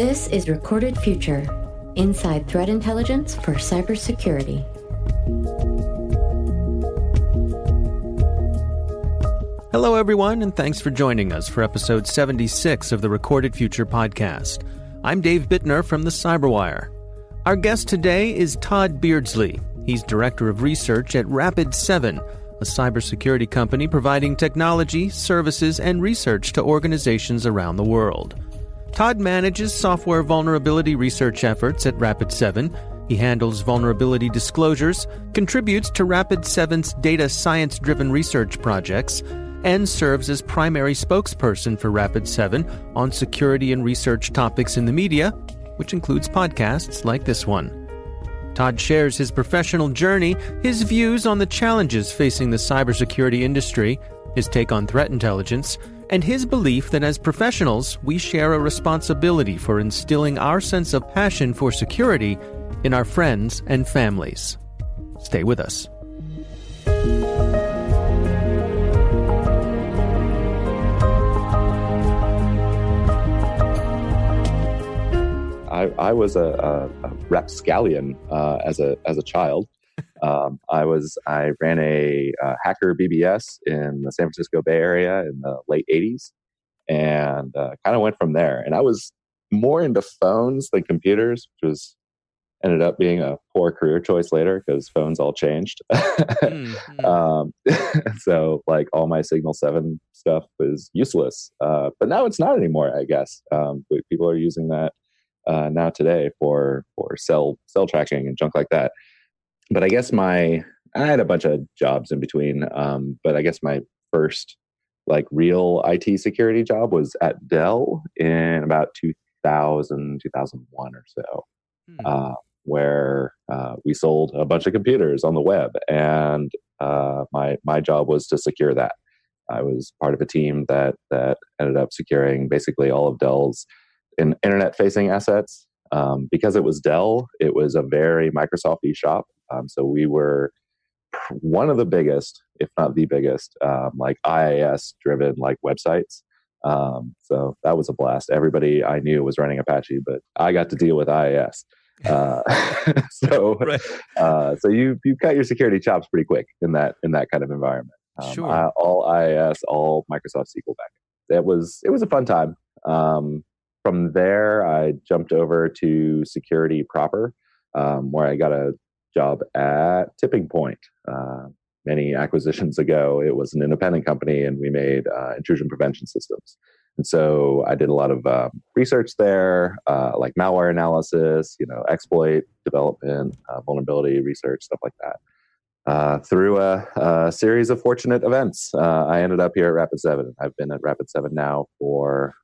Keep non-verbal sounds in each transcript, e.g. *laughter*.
This is Recorded Future Inside Threat Intelligence for Cybersecurity. Hello, everyone, and thanks for joining us for episode 76 of the Recorded Future podcast. I'm Dave Bittner from the Cyberwire. Our guest today is Tod Beardsley. He's Director of Research at Rapid7, a cybersecurity company providing technology, services, and research to organizations around the world. Tod manages software vulnerability research efforts at Rapid7. He handles vulnerability disclosures, contributes to Rapid7's data science driven research projects, and serves as primary spokesperson for Rapid7 on security and research topics in the media, which includes podcasts like this one. Tod shares his professional journey, his views on the challenges facing the cybersecurity industry, his take on threat intelligence, and his belief that as professionals, we share a responsibility for instilling our sense of passion for security in our friends and families. Stay with us. I, I was a, a, a rapscallion uh, as a as a child. Um, I was I ran a, a, hacker BBS in the San Francisco Bay Area in the late '80s, and uh, kind of went from there. And I was more into phones than computers, which was ended up being a poor career choice later because phones all changed. *laughs* mm-hmm. um, *laughs* so like all my Signal Seven stuff was useless, uh, but now it's not anymore. I guess um, people are using that uh, now today for for cell cell tracking and junk like that. But I guess my I had a bunch of jobs in between. Um, but I guess my first like real IT security job was at Dell in about 2000 2001 or so. Hmm. Uh, where uh, we sold a bunch of computers on the web, and uh, my my job was to secure that. I was part of a team that that ended up securing basically all of Dell's in internet facing assets. Um, because it was Dell, it was a very Microsoft shop. Um, so we were one of the biggest, if not the biggest, um, like IIS driven like websites. Um, so that was a blast. Everybody I knew was running Apache, but I got to deal with IIS. Uh, *laughs* so, *laughs* right. uh, so you you cut your security chops pretty quick in that in that kind of environment. Um, sure. I, all IIS, all Microsoft SQL back. It was it was a fun time. Um, from there, I jumped over to security proper, um, where I got a job at Tipping Point. Uh, many acquisitions ago, it was an independent company, and we made uh, intrusion prevention systems. And so I did a lot of uh, research there, uh, like malware analysis, you know, exploit development, uh, vulnerability research, stuff like that. Uh, through a, a, series of fortunate events, I ended up here at Rapid Seven. I've been at Rapid Seven now for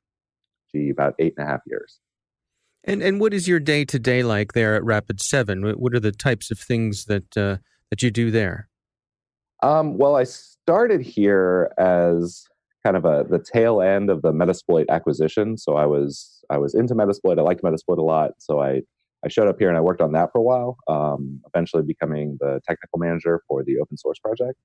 gee, about eight and a half years. And and what is your day to day like there at Rapid Seven? What are the types of things that uh, that you do there? Um, well, I started here as kind of a the tail end of the Metasploit acquisition. So I was I was into Metasploit. I liked Metasploit a lot. So I I showed up here and I worked on that for a while. Um, eventually becoming the technical manager for the open source project.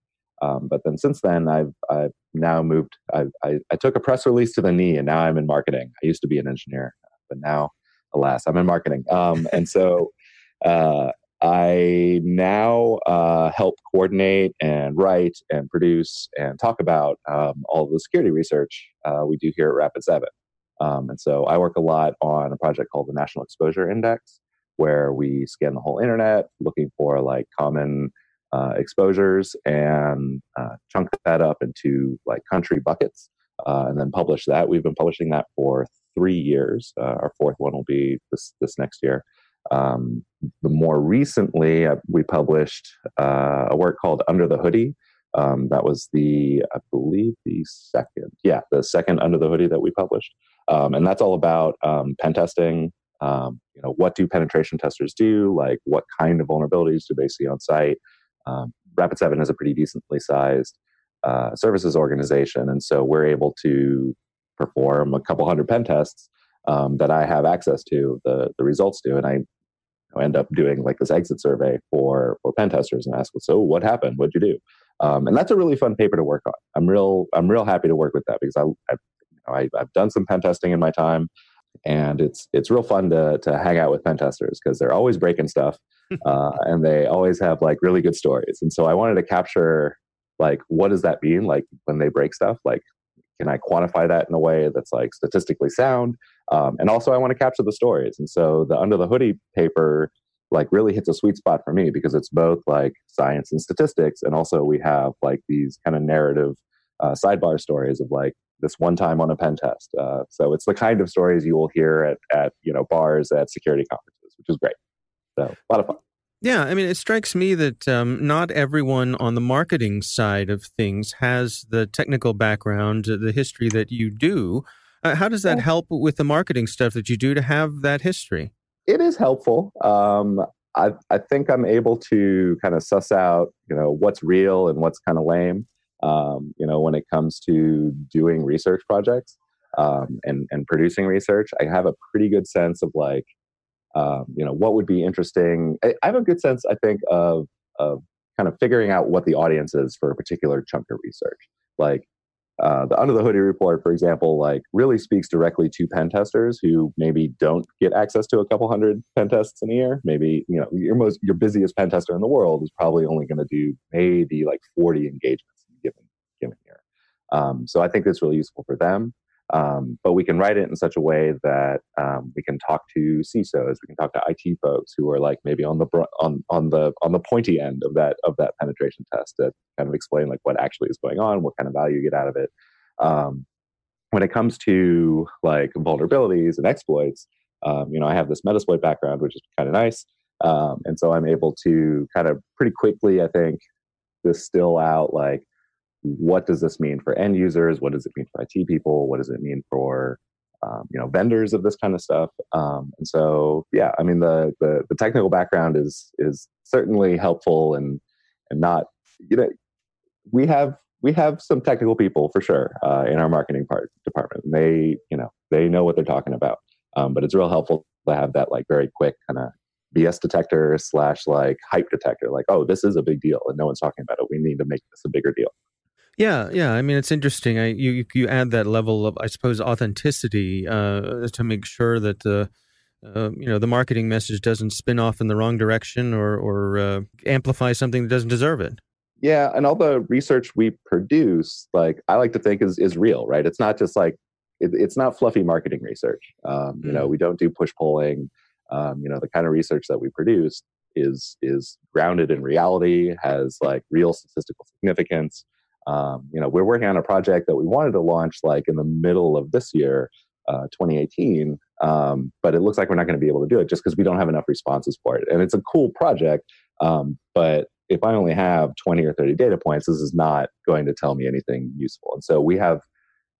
Um, but then since then, I've, I've now moved. I, I, I, took a press release to the knee, and now I'm in marketing. I used to be an engineer, but now, alas, I'm in marketing. Um, and so uh, I now uh, help coordinate and write and produce and talk about um, all the security research uh, we do here at Rapid Seven. Um, and so I work a lot on a project called the National Exposure Index, where we scan the whole internet looking for like common uh, exposures and uh, chunk that up into like country buckets uh, and then publish that. We've been publishing that for three years. Uh, our fourth one will be this this next year. Um, the more recently, uh, we published uh, a work called Under the Hoodie. Um, that was the, I believe, the second, yeah, the second Under the Hoodie that we published, um, and that's all about um, pen testing. Um, you know, what do penetration testers do? Like, what kind of vulnerabilities do they see on site? Um, Rapid7 is a pretty decently sized uh, services organization, and so we're able to perform a couple hundred pen tests um, that I have access to the the results to, and I end up doing like this exit survey for for pen testers and ask, well so what happened? What'd you do? Um, and that's a really fun paper to work on. I'm real I'm real happy to work with that because I, I I, have done some pen testing in my time. and it's it's real fun to to hang out with pen testers because they're always breaking stuff, *laughs* uh, and they always have like really good stories. And so I wanted to capture like what does that mean like when they break stuff like can i quantify that in a way that's like statistically sound um, and also i want to capture the stories and so the under the hoodie paper like really hits a sweet spot for me because it's both like science and statistics and also we have like these kind of narrative uh, sidebar stories of like this one time on a pen test. Uh, so it's the kind of stories you will hear at, at you know bars at security conferences, which is great. So a lot of fun. Yeah, I mean, it strikes me that um, not everyone on the marketing side of things has the technical background, the history that you do. Uh, how does that help with the marketing stuff that you do to have that history? It is helpful. Um, I, I think I'm able to kind of suss out, you know, what's real and what's kind of lame um, you know, when it comes to doing research projects um, and, and producing research, I have a pretty good sense of like, um, you know, what would be interesting. I, I, have a good sense, I think, of, of kind of figuring out what the audience is for a particular chunk of research. Like, uh, the under the hoodie report, for example, like really speaks directly to pen testers who maybe don't get access to a couple hundred pen tests in a year. Maybe you know your most your busiest pen tester in the world is probably only going to do maybe like forty engagements given given year. Um, so I think it's really useful for them. Um, but we can write it in such a way that um, we can talk to CISOs, we can talk to IT folks who are like maybe on the on on the on the pointy end of that of that penetration test to kind of explain like what actually is going on, what kind of value you get out of it. Um, when it comes to like vulnerabilities and exploits, um, you know, I have this Metasploit background, which is kind of nice, um, and so I'm able to kind of pretty quickly, I think, distill out like what does this mean for end users? What does it mean for IT people? What does it mean for um, you know vendors of this kind of stuff? Um, and so yeah, I mean the, the, the technical background is is certainly helpful and and not you know we have we have some technical people for sure uh, in our marketing part department. And they you know they know what they're talking about, um, but it's real helpful to have that like very quick kind of BS detector slash like hype detector. Like, oh, this is a big deal, and no one's talking about it. We need to make this a bigger deal. Yeah, yeah. I mean, it's interesting. I, you you add that level of, I suppose, authenticity uh, to make sure that the uh, you know the marketing message doesn't spin off in the wrong direction or or uh, amplify something that doesn't deserve it. Yeah, and all the research we produce, like I like to think, is is real, right? It's not just like it, it's not fluffy marketing research. Um, you mm. know, we don't do push polling. Um, you know, the kind of research that we produce is is grounded in reality, has like real statistical significance um, you know, we're working on a project that we wanted to launch like in the middle of this year, uh, 2018, um, but it looks like we're not going to be able to do it just because we don't have enough responses for it. And it's a cool project, um, but if I only have 20 or 30 data points, this is not going to tell me anything useful. And so we have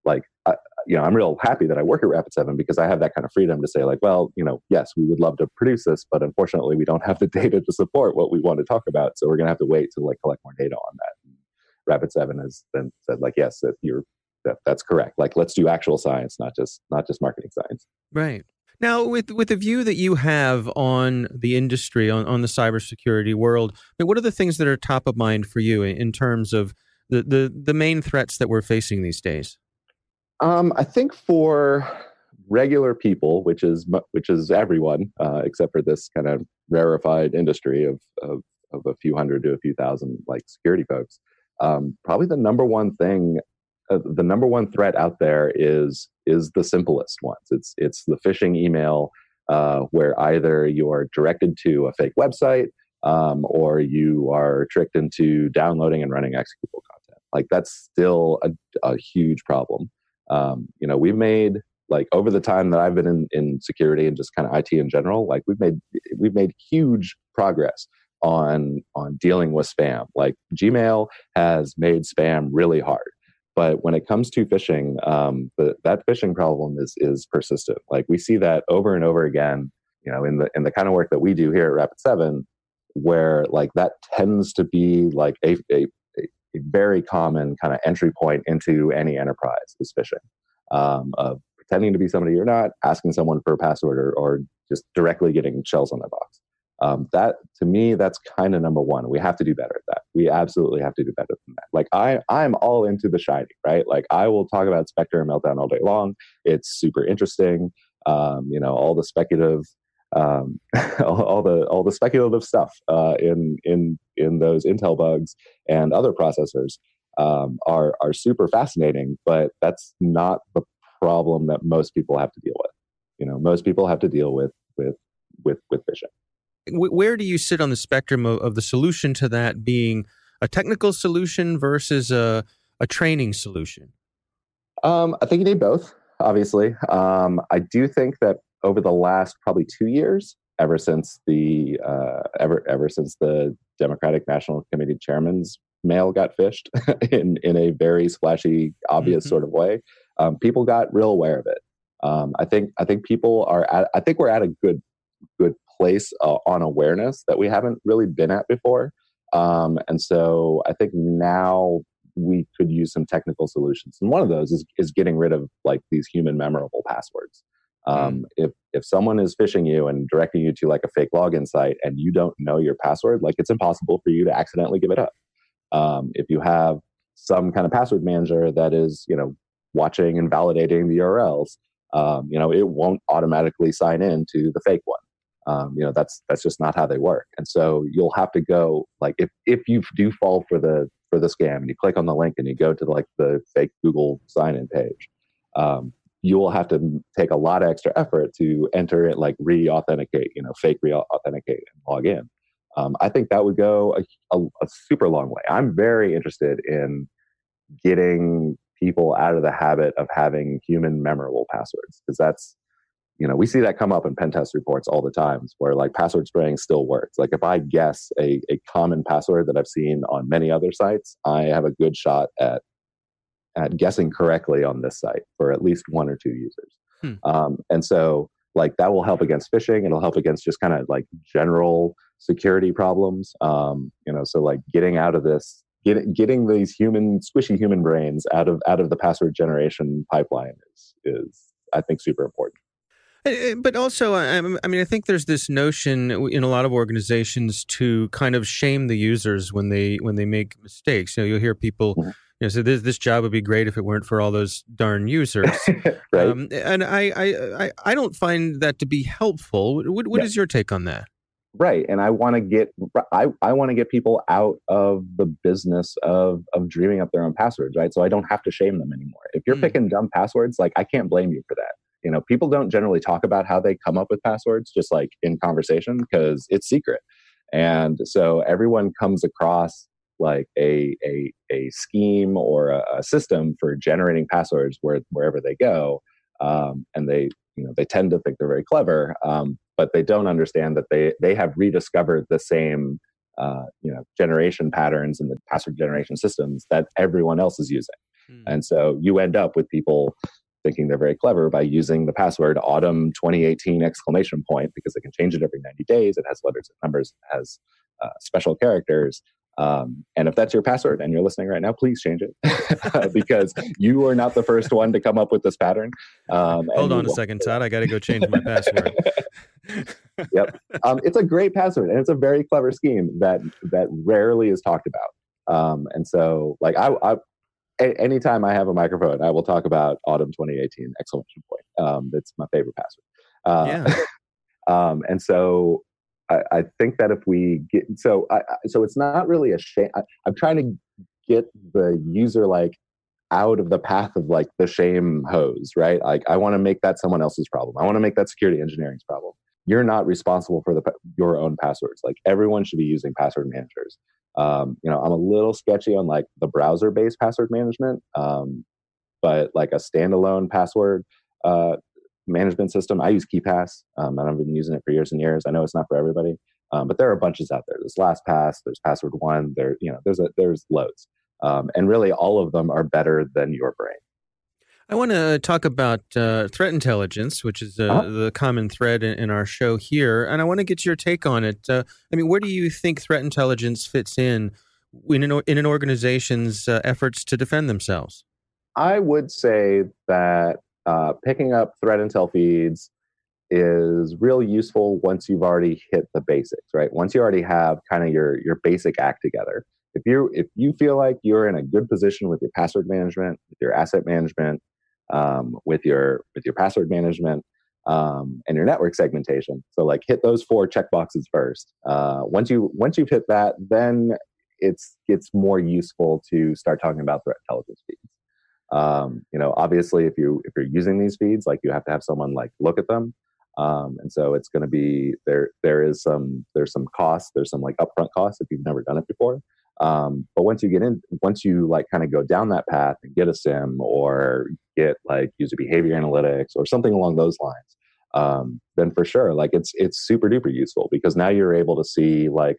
like, uh, you know, I'm real happy that I work at Rapid7 because I have that kind of freedom to say, like, well, you know, yes, we would love to produce this, but unfortunately, we don't have the *laughs* data to support what we want to talk about. So we're going to have to wait to like collect more data on that. Rapid Seven has then said like, yes, that you're that, that's correct. Like, let's do actual science, not just not just marketing science. Right. Now, with with the view that you have on the industry, on, on the cybersecurity world, I mean, what are the things that are top of mind for you in terms of the, the, the main threats that we're facing these days? Um, I think for regular people, which is which is everyone, uh, except for this kind of rarefied industry of, of of a few hundred to a few thousand like security folks, um, probably the number one thing uh, the number one threat out there is is the simplest ones. It's it's the phishing email uh, where either you're directed to a fake website um, or you are tricked into downloading and running executable content. Like that's still a, a huge problem. Um, you know we've made like over the time that i've been in, in security and just kind of it in general like we've made we've made huge progress on on dealing with spam. Like Gmail has made spam really hard, but when it comes to phishing, um, the, that phishing problem is is persistent. Like we see that over and over again. You know, in the in the kind of work that we do here at Rapid Seven, where like that tends to be like a, a, a very common kind of entry point into any enterprise is phishing. Um, of pretending to be somebody you're not, asking someone for a password, or, or just directly getting shells on their box. Um, that to me, that's kind of number one. We have to do better at that. We absolutely have to do better than that. Like I, I'm all into the shiny, right? Like I will talk about Spectre and Meltdown all day long. It's super interesting. um, you know, all the speculative, um, *laughs* all, the all the speculative stuff uh, in in in those Intel bugs and other processors um, are are super fascinating. But that's not the problem that most people have to deal with. You know, most people have to deal with with with with phishing. Where do you sit on the spectrum of, of the solution to that being a technical solution versus a a training solution? Um, I think you need both. Obviously, um, I do think that over the last probably two years, ever since the uh, ever ever since the Democratic National Committee chairman's mail got phished *laughs* in in a very splashy, obvious mm-hmm. sort of way, um, people got real aware of it. Um, I think I think people are at I think we're at a good good place uh, on awareness that we haven't really been at before. Um, and so I think now we could use some technical solutions. And one of those is, is getting rid of like these human memorable passwords. Um, mm. If if someone is phishing you and directing you to like a fake login site and you don't know your password, like it's impossible for you to accidentally give it up. Um, if you have some kind of password manager that is you know watching and validating the URLs, um, you know it won't automatically sign in to the fake one. Um, you know that's that's just not how they work. And so you'll have to go like if if you do fall for the for the scam and you click on the link and you go to like the fake Google sign in page, um, you will have to take a lot of extra effort to enter it, like re authenticate, you know, fake re authenticate and log in. Um, I think that would go a, a, a, super long way. I'm very interested in getting people out of the habit of having human memorable passwords because that's you know we see that come up in pen test reports all the times where like password spraying still works. Like if i guess a, a common password that i've seen on many other sites i have a good shot at at guessing correctly on this site for at least one or two users. Hmm. um, and so like that will help against phishing. It'll help against just kind of like general security problems. Um, you know so like getting out of this getting getting these human squishy human brains out of out of the password generation pipeline is is i think super important but also, I mean, I think there's this notion in a lot of organizations to kind of shame the users when they when they make mistakes. You know, you'll hear people, mm-hmm. you know, say this this job would be great if it weren't for all those darn users. *laughs* right. Um, and I, I I don't find that to be helpful. What, what yeah. is your take on that? Right. And I want to get I, I want to get people out of the business of of dreaming up their own passwords, right? So I don't have to shame them anymore. If you're mm. picking dumb passwords, like I can't blame you for that you know people don't generally talk about how they come up with passwords just like in conversation because it's secret and so everyone comes across like a a, a scheme or a, a system for generating passwords where, wherever they go um, and they you know they tend to think they're very clever um, but they don't understand that they they have rediscovered the same uh, you know generation patterns and the password generation systems that everyone else is using hmm. and so you end up with people thinking they're very clever by using the password autumn 2018 exclamation point because they can change it every 90 days. It has letters and numbers, it has uh, special characters. Um, and if that's your password and you're listening right now, please change it *laughs* because you are not the first one to come up with this pattern. Um, Hold on a second, Tod. I got to go change my password. *laughs* *laughs* yep, um, it's a great password and it's a very clever scheme that that rarely is talked about. Um, and so, like, I, I a- anytime I have a microphone, I will talk about autumn 2018 exclamation point. Um, it's my favorite password. Uh, yeah. *laughs* um, and so I, I, think that if we get so I, so it's not really a shame. I, I'm trying to get the user like out of the path of like the shame hose, right? Like I want to make that someone else's problem. I want to make that security engineering's problem. You're not responsible for the your own passwords. Like everyone should be using password managers. Um, you know, I'm a little sketchy on like the browser-based password management, um, but like a standalone password uh, management system, I use KeePass, um, and I've been using it for years and years. I know it's not for everybody, um, but there are bunches out there. There's LastPass, there's Password One, there, you know, there's a, there's loads, um, and really all of them are better than your brain. I want to talk about uh, threat intelligence, which is uh, uh-huh. the common thread in, in, our show here, and I want to get your take on it. Uh, I mean, where do you think threat intelligence fits in in an, in an organization's uh, efforts to defend themselves? I would say that uh, picking up threat intel feeds is real useful once you've already hit the basics, right? Once you already have kind of your your basic act together. If you if you feel like you're in a good position with your password management, with your asset management, um, with your with your password management, um, and your network segmentation. So like hit those four checkboxes first. Uh, once you once you've hit that, then it's it's more useful to start talking about threat intelligence feeds. Um, you know, obviously, if you if you're using these feeds, like you have to have someone like look at them, um, and so it's going to be there. There is some there's some cost. There's some like upfront costs if you've never done it before. Um, but once you get in, once you like kind of go down that path and get a SIEM or get like user behavior analytics or something along those lines, um, then for sure, like it's it's super duper useful because now you're able to see like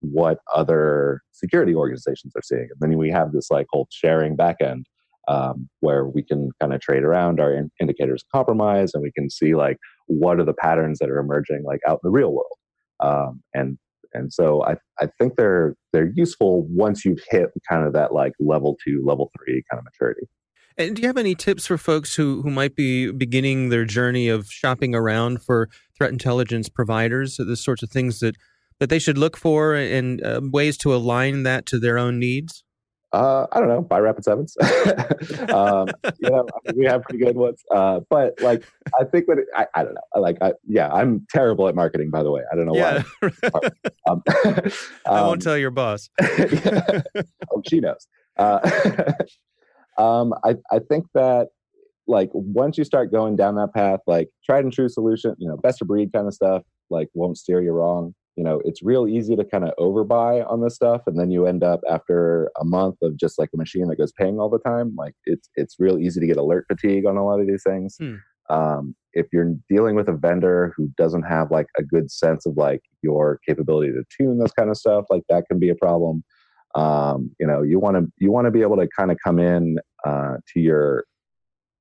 what other security organizations are seeing, and then we have this like whole sharing backend um, where we can kind of trade around our in- indicators of compromise and we can see like what are the patterns that are emerging like out in the real world. Um, and and so I, I think they're they're useful once you've hit kind of that like level two level three kind of maturity and do you have any tips for folks who, who might be beginning their journey of shopping around for threat intelligence providers, the sorts of things that, that they should look for and uh, ways to align that to their own needs? Uh, I don't know, buy Rapid Sevens. *laughs* um, you know, I mean, we have pretty good ones. Uh, but like, I think that it, I, I don't know. Like, I, yeah, I'm terrible at marketing, by the way. I don't know yeah. *laughs* why. um, I won't um, tell your boss. *laughs* oh, she knows. Uh, um, I, I think that like once you start going down that path, like tried and true solution, you know, best of breed kind of stuff, like won't steer you wrong. You know it's real easy to kind of overbuy on this stuff and then you end up after a month of just like a machine that goes paying all the time like it's it's real easy to get alert fatigue on a lot of these things. Hmm. um, if you're dealing with a vendor who doesn't have like a good sense of like your capability to tune this kind of stuff like that can be a problem um, you know you want to you want to be able to kind of come in uh, to your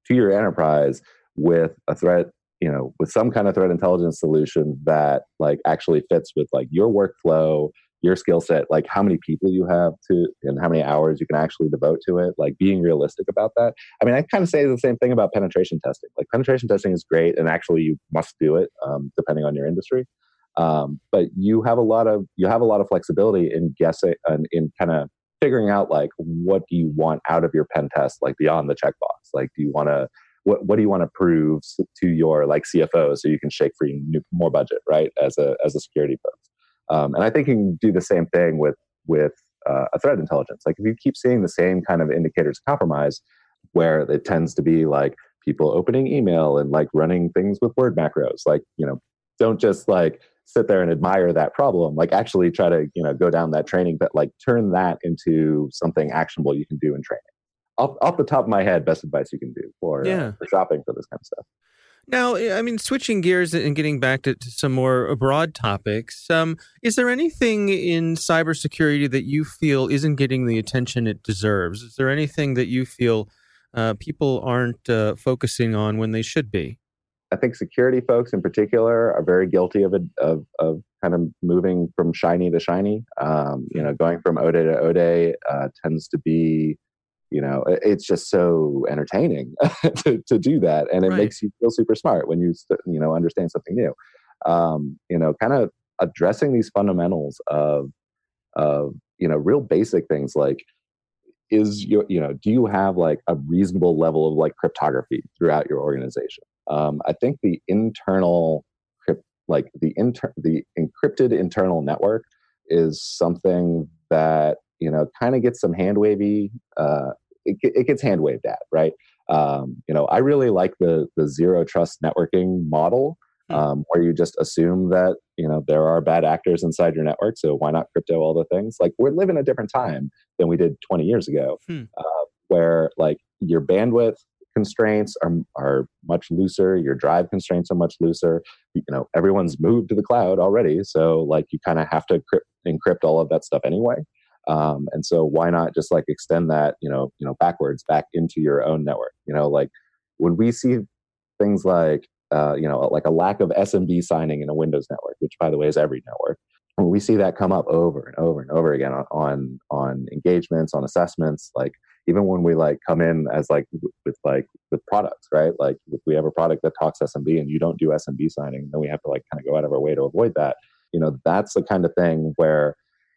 to your enterprise with a threat you know with some kind of threat intelligence solution that like actually fits with like your workflow your skill set like how many people you have to and how many hours you can actually devote to it like being realistic about that. I mean i kind of say the same thing about penetration testing. Like penetration testing is great and actually you must do it um, depending on your industry um, but you have a lot of you have a lot of flexibility in guessing and in kind of figuring out like what do you want out of your pen test like beyond the checkbox like do you want to what what do you want to prove to your like CFO so you can shake free new, more budget, right? As a as a security folks, um, and I think you can do the same thing with with uh, a threat intelligence. Like if you keep seeing the same kind of indicators of compromise, where it tends to be like people opening email and like running things with word macros, like you know, don't just like sit there and admire that problem like actually try to you know go down that training but like turn that into something actionable you can do in training off, off the top of my head, best advice you can do for, uh, yeah. uh, for shopping for this kind of stuff. Now, I mean, switching gears and getting back to, to some more broad topics, um, is there anything in cybersecurity that you feel isn't getting the attention it deserves? Is there anything that you feel uh, people aren't uh, focusing on when they should be? I think security folks in particular are very guilty of it, of, of kind of moving from shiny to shiny. Um, you know, going from ODay to ODay uh, tends to be you know it's just so entertaining *laughs* to, to do that and it right. makes you feel super smart when you you know understand something new um, you know kind of addressing these fundamentals of of you know real basic things like is your you know do you have like a reasonable level of like cryptography throughout your organization um, i think the internal like the inter the encrypted internal network is something that you know kind of gets some hand wavy uh, it, it gets hand waved at, right? Um, you know, I really like the the zero trust networking model. Um, where you just assume that you know there are bad actors inside your network. So why not crypto all the things? Like we're living a different time than we did 20 years ago, hmm. uh, where like your bandwidth constraints are are much looser your drive constraints are much looser you know everyone's moved to the cloud already so like you kind of have to crypt, encrypt all of that stuff anyway um, and so why not just like extend that, you know, you know, backwards back into your own network? You know, like when we see things like, uh, you know, like a lack of SMB signing in a Windows network, which by the way is every network, when we see that come up over and over and over again on on, on engagements, on assessments, like even when we like come in as like with like with products, right? Like if we have a product that talks SMB and you don't do SMB signing, then we have to like kind of go out of our way to avoid that. You know, that's the kind of thing where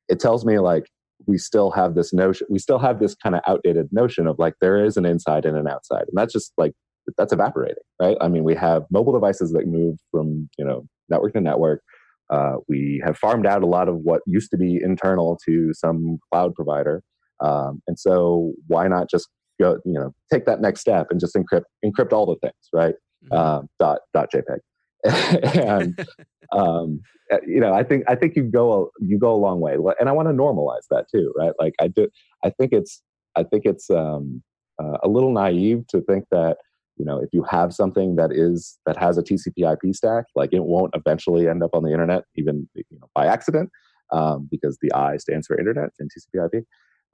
it tells me like we still have this notion we still have this kind of outdated notion of like there is an inside and an outside and that's just like that's evaporating, right? I mean, we have mobile devices that move from you know network to network. Uh, we have farmed out a lot of what used to be internal to some cloud provider, um, and so why not just go you know take that next step and just encrypt encrypt all the things, right? Mm-hmm. Uh, dot dot JPEG. *laughs* and um, uh, you know, I think I think you go a, you go a long way, and I want to normalize that too, right? Like I do, I think it's I think it's um, uh, a little naive to think that you know if you have something that is that has a TCP/IP stack, like it won't eventually end up on the internet, even you know, by accident, um, because the I stands for internet in TCP/IP.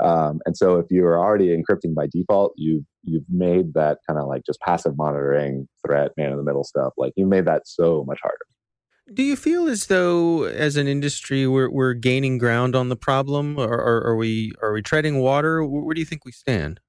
Um, and so if you're already encrypting by default, you've you've made that kind of like just passive monitoring threat, man in the middle stuff, like you made that so much harder. Do you feel as though, as an industry, we're we're gaining ground on the problem, or, or are we are we treading water? Where do you think we stand?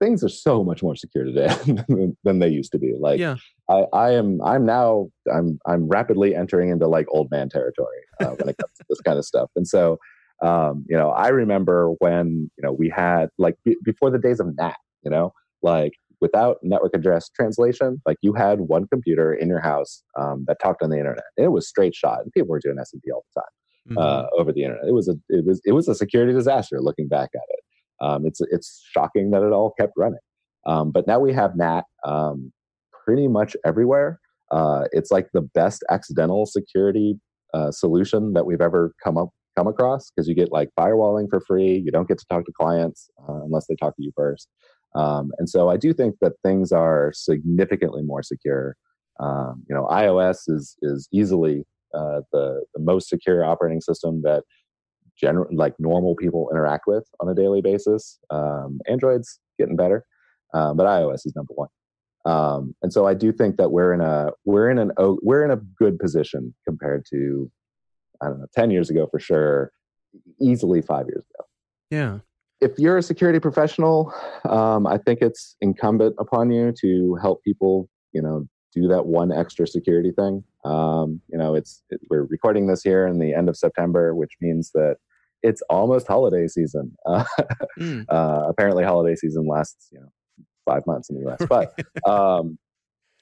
Things are so much more secure today *laughs* than they used to be. Like, yeah. I, I am I'm now I'm I'm rapidly entering into like old man territory uh, when it comes to this kind of stuff, and so um, you know I remember when you know we had like b- before the days of NAT, you know, like without network address translation, like you had one computer in your house um, that talked on the internet. It was straight shot, and people were doing SMP all the time mm-hmm. uh, over the internet. It was a it was it was a security disaster. Looking back at it, um, it's it's shocking that it all kept running. Um, but now we have NAT um, pretty much everywhere. Uh, it's like the best accidental security uh, solution that we've ever come up come across because you get like firewalling for free. You don't get to talk to clients uh, unless they talk to you first. Um, and so I do think that things are significantly more secure. Um, you know, iOS is is easily uh, the the most secure operating system that general like normal people interact with on a daily basis. Um, Android's getting better, uh, but iOS is number one. Um, and so I do think that we're in a we're in an we're in a good position compared to I don't know ten years ago for sure, easily five years ago. Yeah, if you're a security professional, um, I think it's incumbent upon you to help people, you know, do that one extra security thing. Um, you know, it's it, we're recording this here in the end of September, which means that it's almost holiday season. *laughs* Uh, mm. uh, apparently, holiday season lasts, you know, five months in the U.S. But *laughs* um,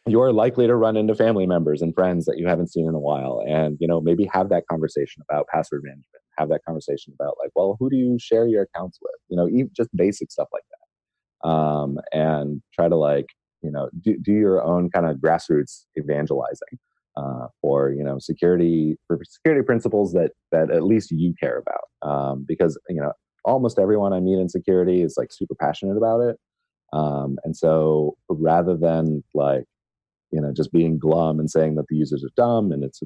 you're likely to run into family members and friends that you haven't seen in a while, and you know, maybe have that conversation about password management have that conversation about like, well, who do you share your accounts with? You know, even just basic stuff like that. Um, and try to like, you know, do, do your own kind of grassroots evangelizing uh, for you know security for security principles that that at least you care about. Um, because you know, almost everyone I meet in security is like super passionate about it. Um, and so rather than like you know just being glum and saying that the users are dumb and it's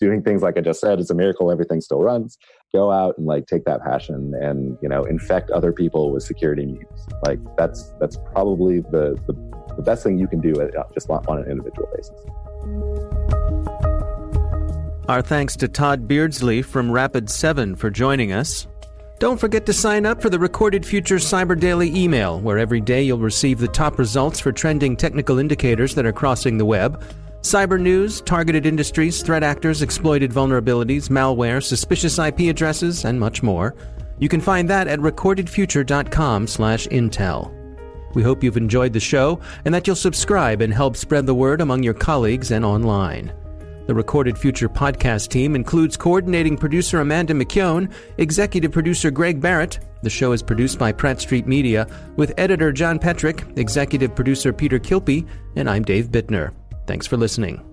doing things like I just said, it's a miracle everything still runs. Go out and like take that passion and you know infect other people with security needs. Like that's that's probably the the, the best thing you can do at, uh, just on an individual basis. Our thanks to Tod Beardsley from Rapid 7 for joining us. Don't forget to sign up for the Recorded Future Cyber Daily email, where every day you'll receive the top results for trending technical indicators that are crossing the web Cyber news, targeted industries, threat actors, exploited vulnerabilities, malware, suspicious IP addresses, and much more. You can find that at recordedfuture.com/intel. We hope you've enjoyed the show and that you'll subscribe and help spread the word among your colleagues and online. The Recorded Future podcast team includes coordinating producer Amanda McKeown, executive producer Greg Barrett. The show is produced by Pratt Street Media with editor John Petrik, executive producer Peter Kilpe, and I'm Dave Bittner. Thanks for listening.